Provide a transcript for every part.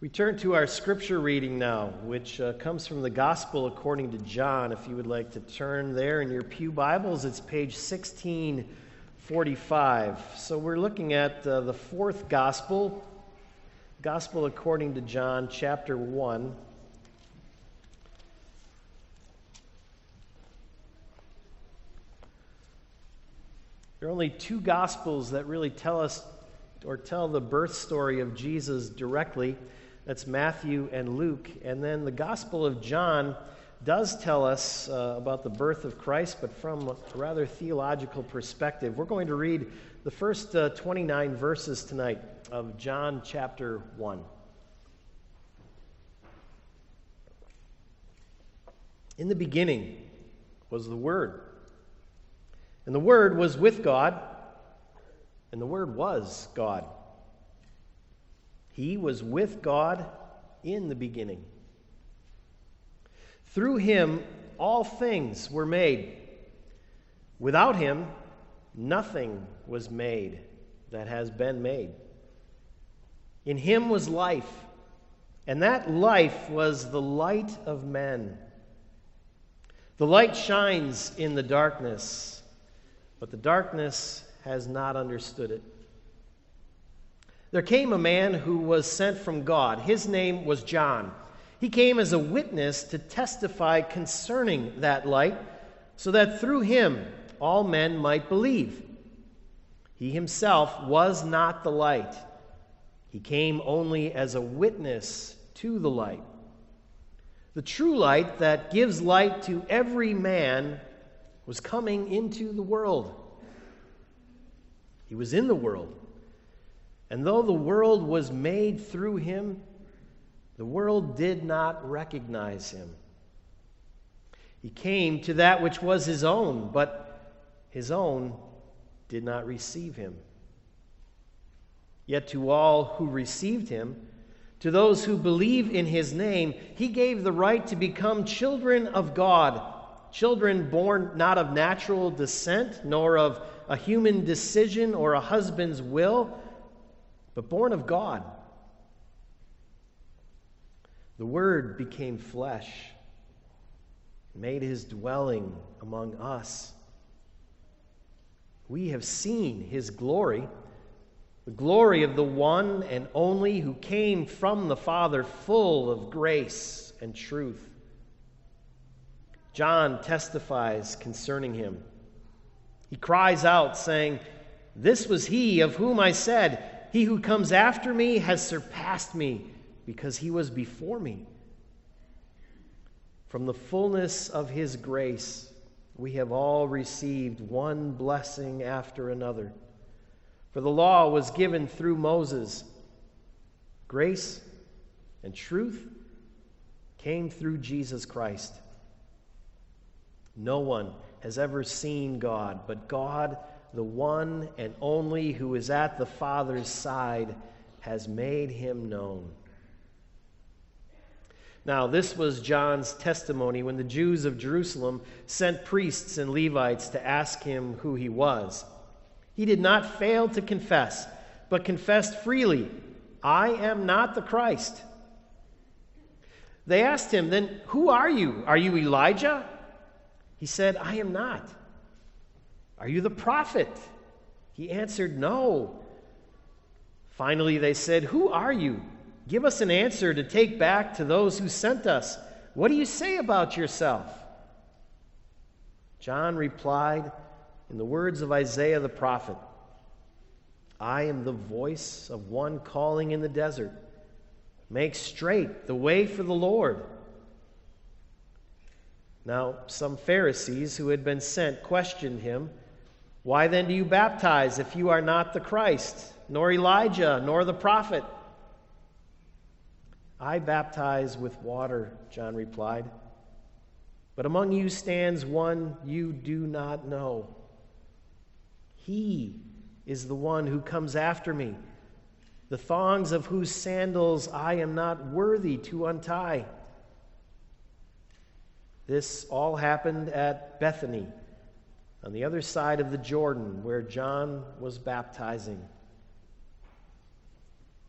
We turn to our scripture reading now, which uh, comes from the Gospel according to John. If you would like to turn there in your Pew Bibles, it's page 1645. So we're looking at uh, the fourth Gospel, Gospel according to John, chapter 1. There are only two Gospels that really tell us or tell the birth story of Jesus directly. That's Matthew and Luke. And then the Gospel of John does tell us uh, about the birth of Christ, but from a rather theological perspective. We're going to read the first uh, 29 verses tonight of John chapter 1. In the beginning was the Word, and the Word was with God, and the Word was God. He was with God in the beginning. Through him, all things were made. Without him, nothing was made that has been made. In him was life, and that life was the light of men. The light shines in the darkness, but the darkness has not understood it. There came a man who was sent from God. His name was John. He came as a witness to testify concerning that light, so that through him all men might believe. He himself was not the light, he came only as a witness to the light. The true light that gives light to every man was coming into the world. He was in the world and though the world was made through him, the world did not recognize him. He came to that which was his own, but his own did not receive him. Yet to all who received him, to those who believe in his name, he gave the right to become children of God, children born not of natural descent, nor of a human decision or a husband's will but born of God. The Word became flesh, made his dwelling among us. We have seen his glory, the glory of the one and only who came from the Father, full of grace and truth. John testifies concerning him. He cries out, saying, This was he of whom I said, he who comes after me has surpassed me because he was before me. From the fullness of his grace, we have all received one blessing after another. For the law was given through Moses, grace and truth came through Jesus Christ. No one has ever seen God, but God the one and only who is at the Father's side, has made him known. Now, this was John's testimony when the Jews of Jerusalem sent priests and Levites to ask him who he was. He did not fail to confess, but confessed freely, I am not the Christ. They asked him, Then who are you? Are you Elijah? He said, I am not. Are you the prophet? He answered, No. Finally, they said, Who are you? Give us an answer to take back to those who sent us. What do you say about yourself? John replied in the words of Isaiah the prophet I am the voice of one calling in the desert. Make straight the way for the Lord. Now, some Pharisees who had been sent questioned him. Why then do you baptize if you are not the Christ, nor Elijah, nor the prophet? I baptize with water, John replied. But among you stands one you do not know. He is the one who comes after me, the thongs of whose sandals I am not worthy to untie. This all happened at Bethany on the other side of the Jordan where John was baptizing.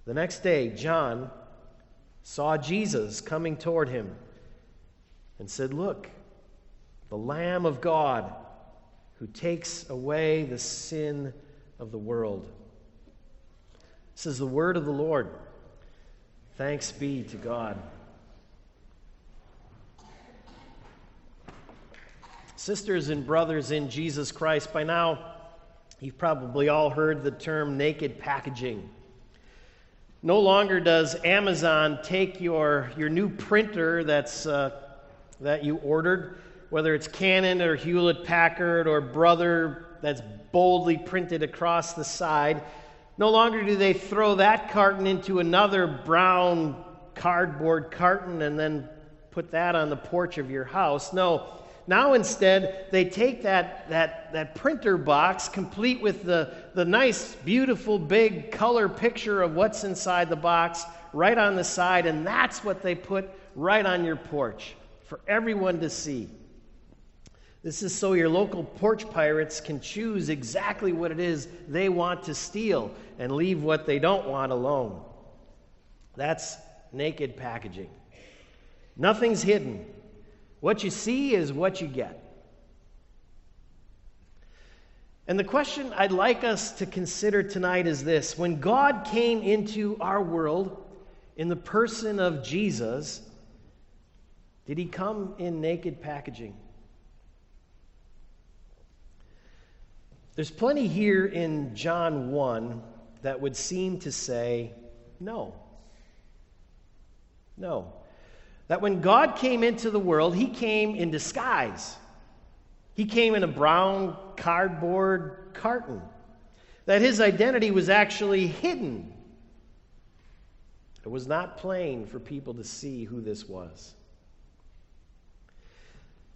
The next day, John saw Jesus coming toward him and said, Look, the Lamb of God who takes away the sin of the world. This is the word of the Lord. Thanks be to God. Sisters and brothers in Jesus Christ, by now you've probably all heard the term naked packaging. No longer does Amazon take your, your new printer that's, uh, that you ordered, whether it's Canon or Hewlett Packard or Brother that's boldly printed across the side. No longer do they throw that carton into another brown cardboard carton and then put that on the porch of your house. No, now instead they take that, that, that printer box complete with the, the nice, beautiful, big color picture of what's inside the box right on the side, and that's what they put right on your porch for everyone to see. This is so your local porch pirates can choose exactly what it is they want to steal and leave what they don't want alone. That's naked packaging. Nothing's hidden. What you see is what you get. And the question I'd like us to consider tonight is this When God came into our world in the person of Jesus, did he come in naked packaging? There's plenty here in John 1 that would seem to say no. No. That when God came into the world, he came in disguise. He came in a brown cardboard carton. That his identity was actually hidden. It was not plain for people to see who this was.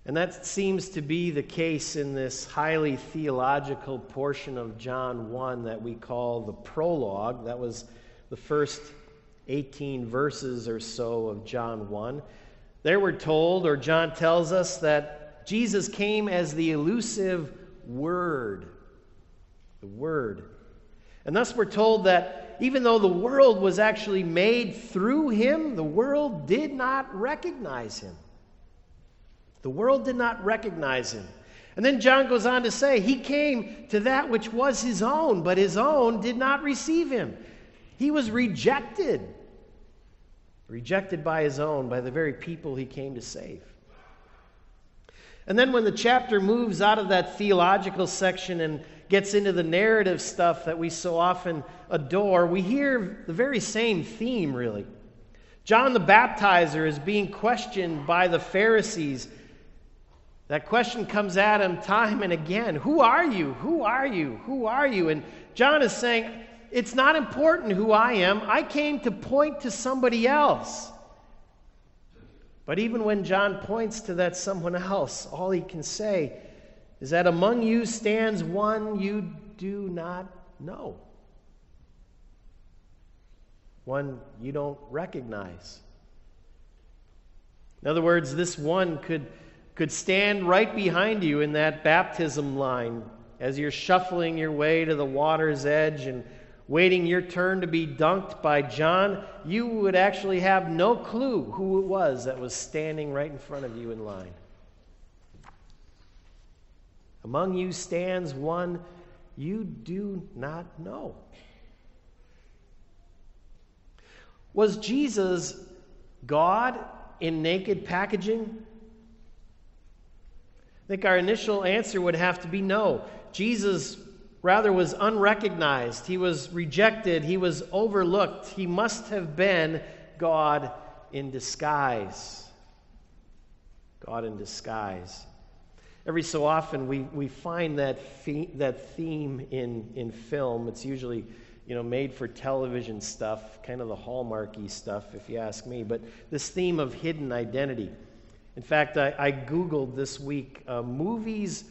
And that seems to be the case in this highly theological portion of John 1 that we call the prologue. That was the first 18 verses or so of John 1. There we're told, or John tells us, that Jesus came as the elusive Word. The Word. And thus we're told that even though the world was actually made through him, the world did not recognize him. The world did not recognize him. And then John goes on to say, He came to that which was his own, but his own did not receive him. He was rejected. Rejected by his own, by the very people he came to save. And then when the chapter moves out of that theological section and gets into the narrative stuff that we so often adore, we hear the very same theme, really. John the Baptizer is being questioned by the Pharisees that question comes at him time and again Who are you? Who are you? Who are you? And John is saying, It's not important who I am. I came to point to somebody else. But even when John points to that someone else, all he can say is that among you stands one you do not know, one you don't recognize. In other words, this one could could stand right behind you in that baptism line as you're shuffling your way to the water's edge and waiting your turn to be dunked by John, you would actually have no clue who it was that was standing right in front of you in line. Among you stands one you do not know. Was Jesus God in naked packaging? I think our initial answer would have to be no. Jesus rather was unrecognized. He was rejected. He was overlooked. He must have been God in disguise. God in disguise. Every so often, we, we find that, fe- that theme in, in film. It's usually you know, made for television stuff, kind of the hallmarky stuff, if you ask me. But this theme of hidden identity. In fact, I, I Googled this week uh, movies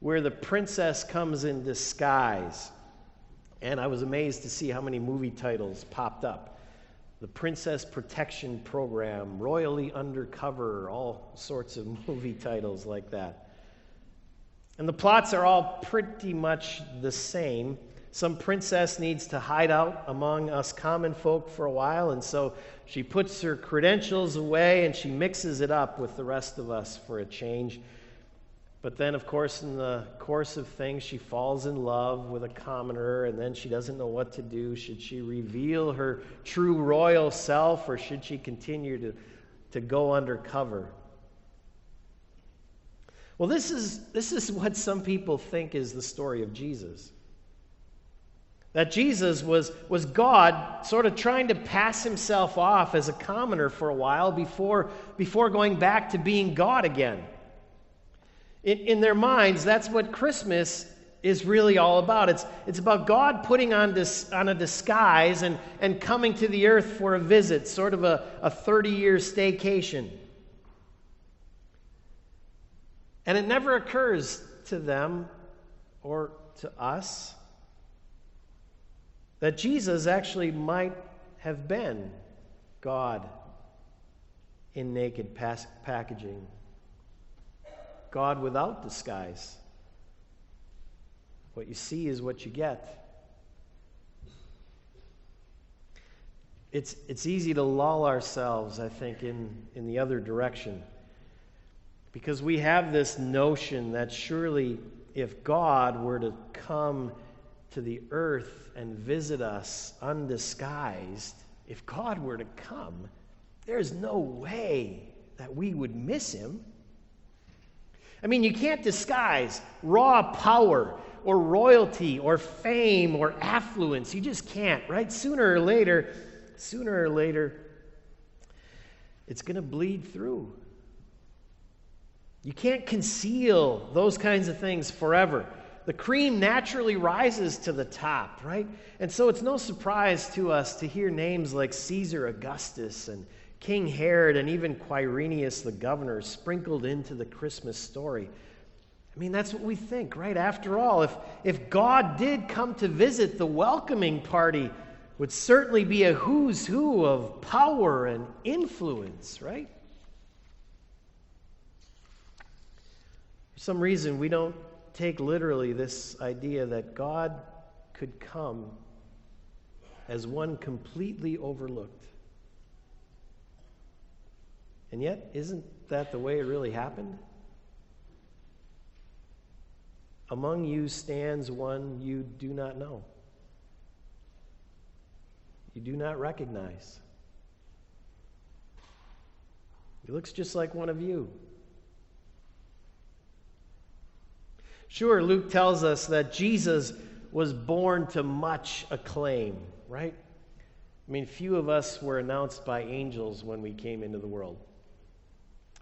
where the princess comes in disguise. And I was amazed to see how many movie titles popped up. The Princess Protection Program, Royally Undercover, all sorts of movie titles like that. And the plots are all pretty much the same. some princess needs to hide out among us common folk for a while, and so she puts her credentials away and she mixes it up with the rest of us for a change. But then, of course, in the course of things, she falls in love with a commoner, and then she doesn't know what to do. Should she reveal her true royal self, or should she continue to, to go undercover? Well, this is, this is what some people think is the story of Jesus. That Jesus was, was God sort of trying to pass himself off as a commoner for a while before, before going back to being God again. In, in their minds, that's what Christmas is really all about. It's, it's about God putting on, dis, on a disguise and, and coming to the earth for a visit, sort of a, a 30 year staycation. And it never occurs to them or to us that Jesus actually might have been God in naked pas- packaging, God without disguise. What you see is what you get. It's, it's easy to lull ourselves, I think, in, in the other direction. Because we have this notion that surely if God were to come to the earth and visit us undisguised, if God were to come, there's no way that we would miss him. I mean, you can't disguise raw power or royalty or fame or affluence. You just can't, right? Sooner or later, sooner or later, it's going to bleed through. You can't conceal those kinds of things forever the cream naturally rises to the top, right? And so it's no surprise to us to hear names like Caesar Augustus and King Herod and even Quirinius the governor sprinkled into the Christmas story. I mean, that's what we think, right? After all, if, if God did come to visit, the welcoming party would certainly be a who's who of power and influence, right? For some reason, we don't take literally this idea that God could come as one completely overlooked. And yet, isn't that the way it really happened? Among you stands one you do not know, you do not recognize. He looks just like one of you. Sure, Luke tells us that Jesus was born to much acclaim, right? I mean, few of us were announced by angels when we came into the world.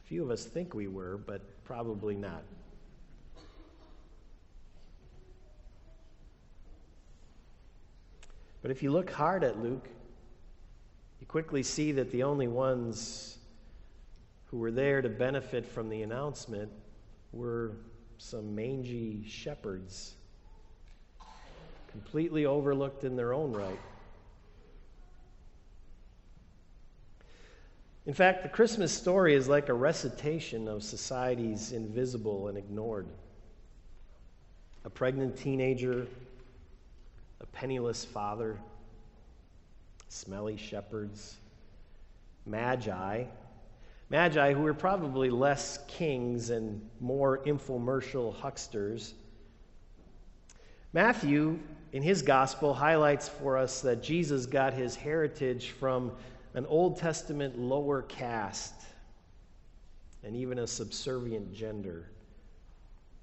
Few of us think we were, but probably not. But if you look hard at Luke, you quickly see that the only ones who were there to benefit from the announcement were some mangy shepherds, completely overlooked in their own right. In fact, the Christmas story is like a recitation of society's invisible and ignored. A pregnant teenager, a penniless father, smelly shepherds, magi Magi, who were probably less kings and more infomercial hucksters. Matthew, in his gospel, highlights for us that Jesus got his heritage from an Old Testament lower caste and even a subservient gender,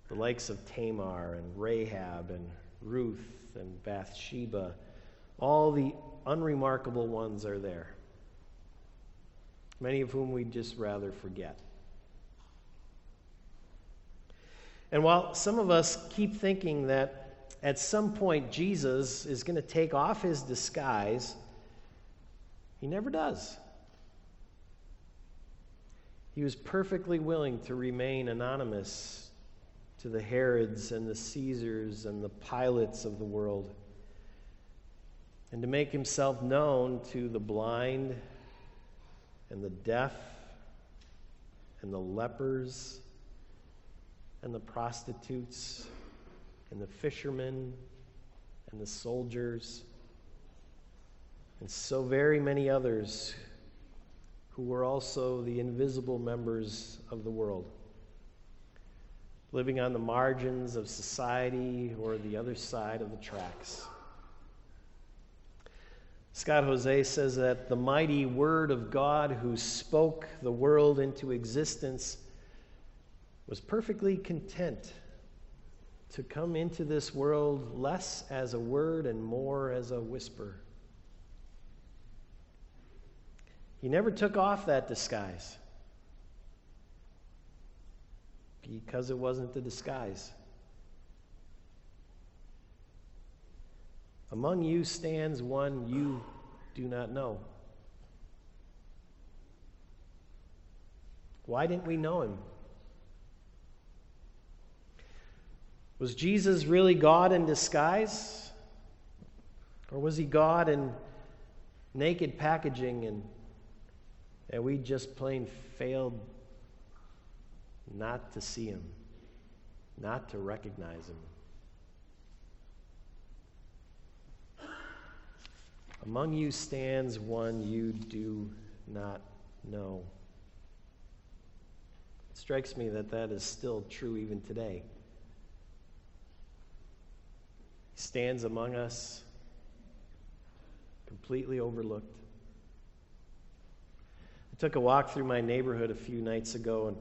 the likes of Tamar and Rahab and Ruth and Bathsheba. All the unremarkable ones are there many of whom we'd just rather forget. And while some of us keep thinking that at some point Jesus is going to take off his disguise, he never does. He was perfectly willing to remain anonymous to the Herods and the Caesars and the Pilates of the world, and to make himself known to the blind and the deaf and the lepers and the prostitutes and the fishermen and the soldiers and so very many others who were also the invisible members of the world, living on the margins of society or the other side of the tracks. Scott Hoezee says that the mighty Word of God who spoke the world into existence was perfectly content to come into this world less as a word and more as a whisper. He never took off that disguise because it wasn't the disguise. Among you stands one you do not know. Why didn't we know him? Was Jesus really God in disguise? Or was he God in naked packaging and and we just plain failed not to see him, not to recognize him. Among you stands one you do not know. It strikes me that that is still true even today. He stands among us, completely overlooked. I took a walk through my neighborhood a few nights ago and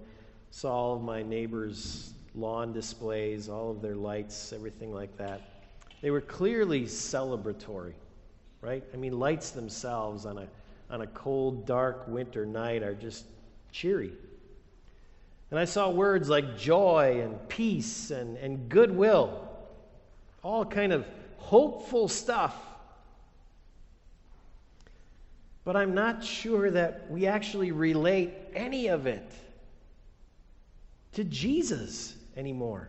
saw all of my neighbors' lawn displays, all of their lights, everything like that. They were clearly celebratory, right? I mean, lights themselves on a, on a cold, dark winter night are just cheery. And I saw words like joy and peace and, and goodwill, all kind of hopeful stuff but I'm not sure that we actually relate any of it to Jesus anymore.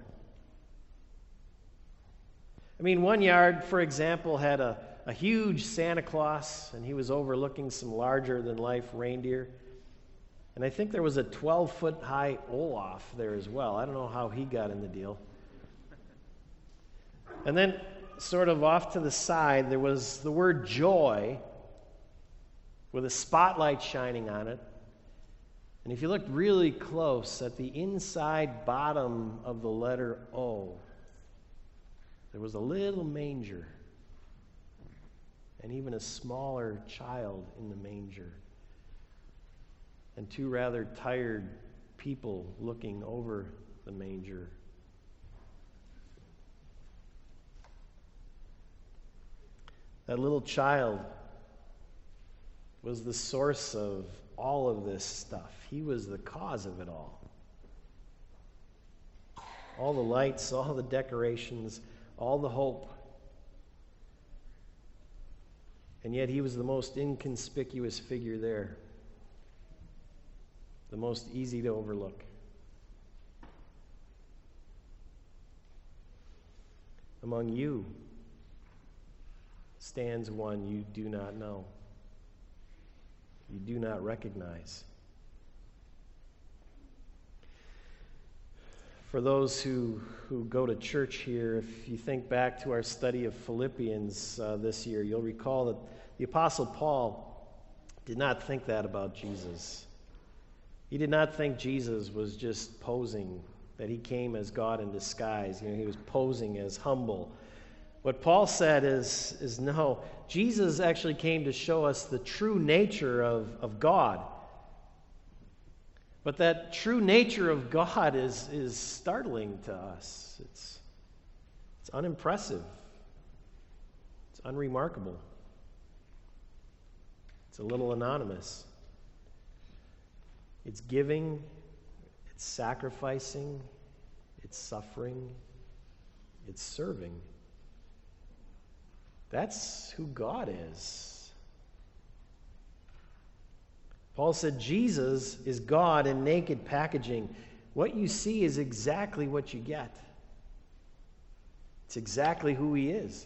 I mean, one yard, for example, had a, a huge Santa Claus, and he was overlooking some larger than life reindeer. And I think there was a 12 foot high Olaf there as well. I don't know how he got in the deal. And then, sort of off to the side, there was the word joy with a spotlight shining on it. And if you looked really close at the inside bottom of the letter O, there was a little manger and even a smaller child in the manger, and two rather tired people looking over the manger. That little child was the source of all of this stuff. He was the cause of it all. All the lights, all the decorations, all the hope. And yet he was the most inconspicuous figure there, the most easy to overlook. Among you stands one you do not know you do not recognize. For those who, who go to church here, if you think back to our study of Philippians uh, this year, you'll recall that the Apostle Paul did not think that about Jesus. He did not think Jesus was just posing, that he came as God in disguise. You know, he was posing as humble what Paul said is, is no, Jesus actually came to show us the true nature of, of God. But that true nature of God is, is startling to us. It's, it's unimpressive, it's unremarkable, it's a little anonymous. It's giving, it's sacrificing, it's suffering, it's serving. That's who God is. Paul said Jesus is God in naked packaging. What you see is exactly what you get. It's exactly who he is.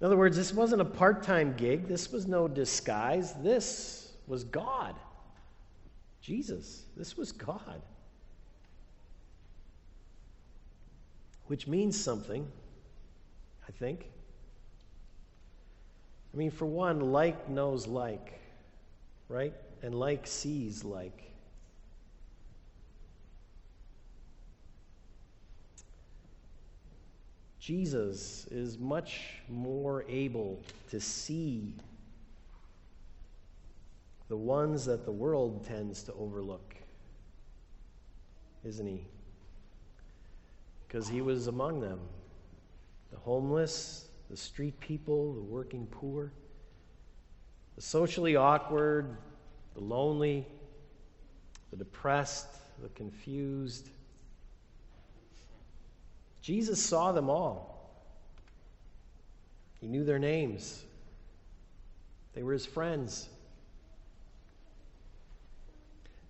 In other words, this wasn't a part time gig. This was no disguise. This was God. Jesus. This was God. Which means something, I think. I mean, for one, like knows like, right? And like sees like. Jesus is much more able to see the ones that the world tends to overlook, isn't he? Because he was among them the homeless, the street people, the working poor, the socially awkward, the lonely, the depressed, the confused. Jesus saw them all. He knew their names. They were his friends.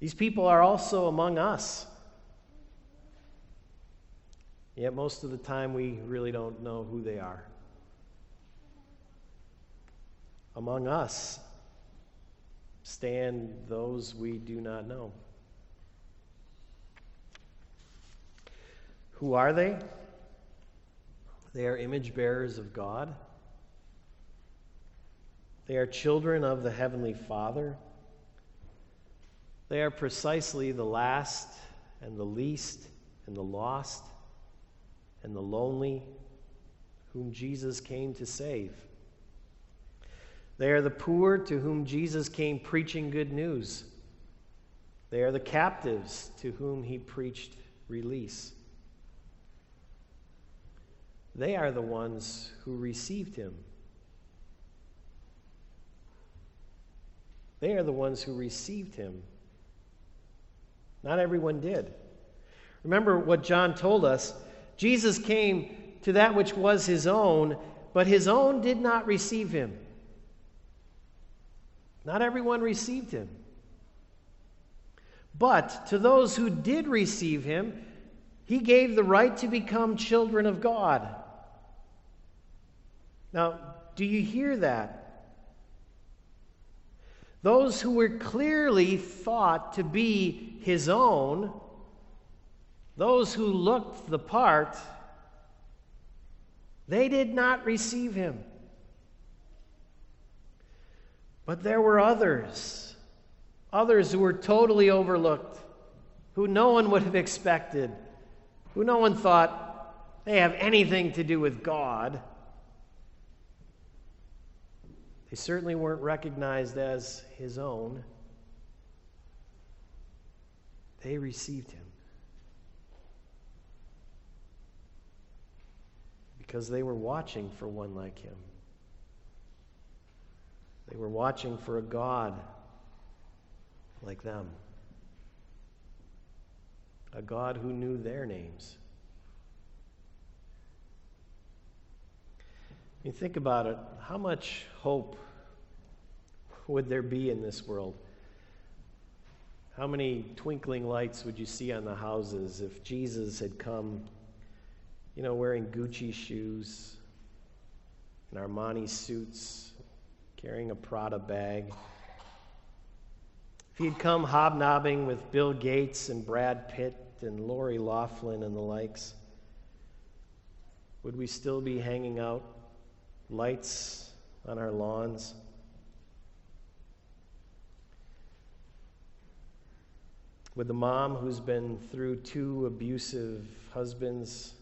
These people are also among us. Yet most of the time we really don't know who they are. Among us stand those we do not know. Who are they? They are image bearers of God. They are children of the Heavenly Father. They are precisely the last and the least and the lost and the lonely whom Jesus came to save. They are the poor to whom Jesus came preaching good news. They are the captives to whom he preached release. They are the ones who received him. They are the ones who received him. Not everyone did. Remember what John told us Jesus came to that which was his own, but his own did not receive him. Not everyone received him. But to those who did receive him, he gave the right to become children of God. Now, do you hear that? Those who were clearly thought to be his own, those who looked the part, they did not receive him. But there were others, others who were totally overlooked, who no one would have expected, who no one thought they have anything to do with God. They certainly weren't recognized as his own. They received him because they were watching for one like him. They were watching for a God like them, a God who knew their names. You think about it, how much hope would there be in this world? How many twinkling lights would you see on the houses if Jesus had come, you know, wearing Gucci shoes and Armani suits, carrying a Prada bag? If he'd come hobnobbing with Bill Gates and Brad Pitt and Lori Loughlin and the likes, would we still be hanging out lights on our lawns. Would the mom who's been through two abusive husbands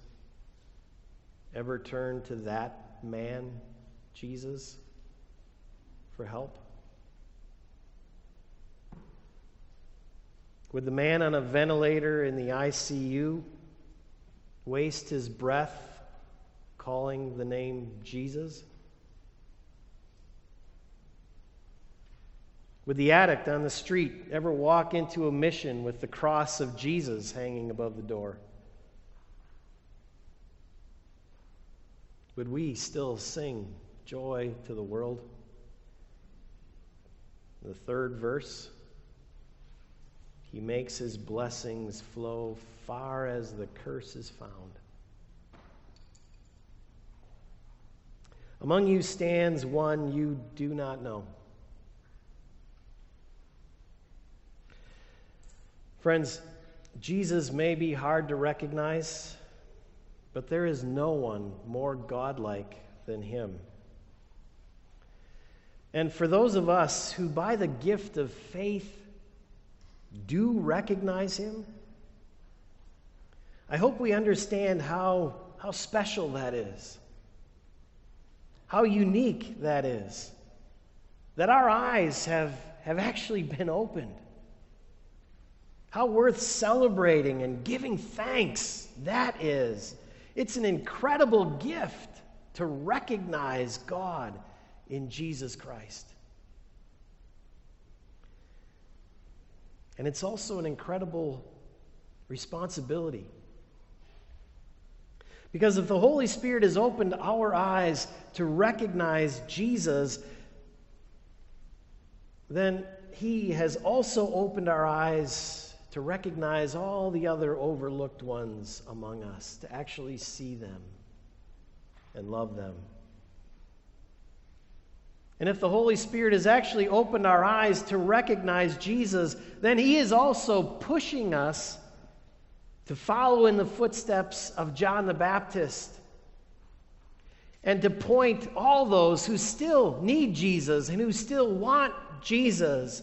ever turn to that man, Jesus, for help? Would the man on a ventilator in the ICU waste his breath calling the name Jesus? Would the addict on the street ever walk into a mission with the cross of Jesus hanging above the door? Would we still sing joy to the world? The third verse He makes his blessings flow far as the curse is found. Among you stands one you do not know. Friends, Jesus may be hard to recognize, but there is no one more godlike than him. And for those of us who, by the gift of faith, do recognize him, I hope we understand how, how special that is, how unique that is, that our eyes have, have actually been opened. How worth celebrating and giving thanks that is. It's an incredible gift to recognize God in Jesus Christ. And it's also an incredible responsibility. Because if the Holy Spirit has opened our eyes to recognize Jesus, then He has also opened our eyes to recognize all the other overlooked ones among us, to actually see them and love them. And if the Holy Spirit has actually opened our eyes to recognize Jesus, then He is also pushing us to follow in the footsteps of John the Baptist and to point all those who still need Jesus and who still want Jesus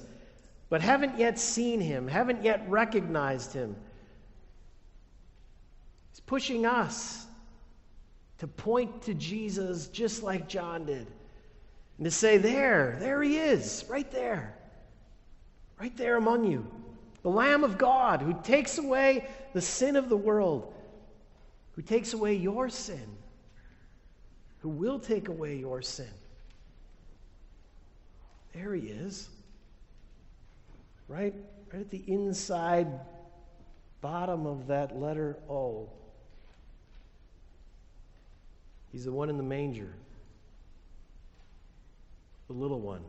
but haven't yet seen Him, haven't yet recognized Him. He's pushing us to point to Jesus just like John did and to say, There, there he is, right there, right there among you. The Lamb of God who takes away the sin of the world, who takes away your sin, who will take away your sin. There he is. Right, right at the inside bottom of that letter O. He's the one in the manger the little one,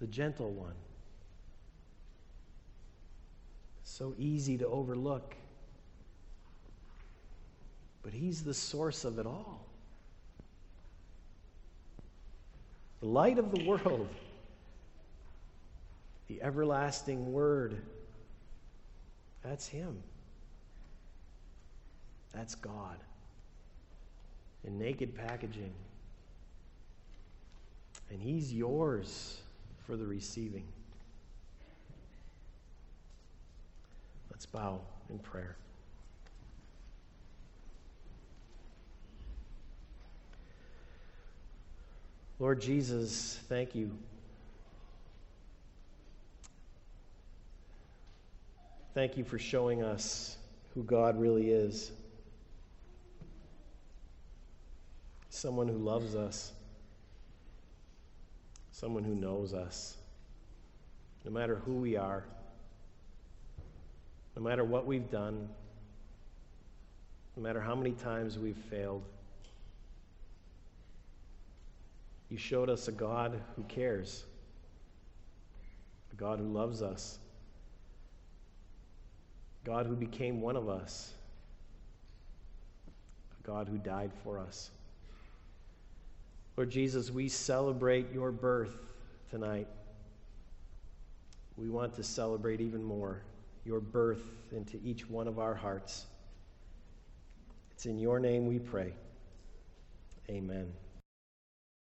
the gentle one. So easy to overlook. But He's the source of it all. The light of the world, the everlasting Word. That's Him. That's God. In naked packaging and He's yours for the receiving. Let's bow in prayer. Lord Jesus, thank you. Thank you for showing us who God really is. Someone who loves us. Someone who knows us, no matter who we are, no matter what we've done, no matter how many times we've failed. You showed us a God who cares, a God who loves us, God who became one of us, a God who died for us. Lord Jesus, we celebrate your birth tonight. We want to celebrate even more your birth into each one of our hearts. It's in your name we pray. Amen.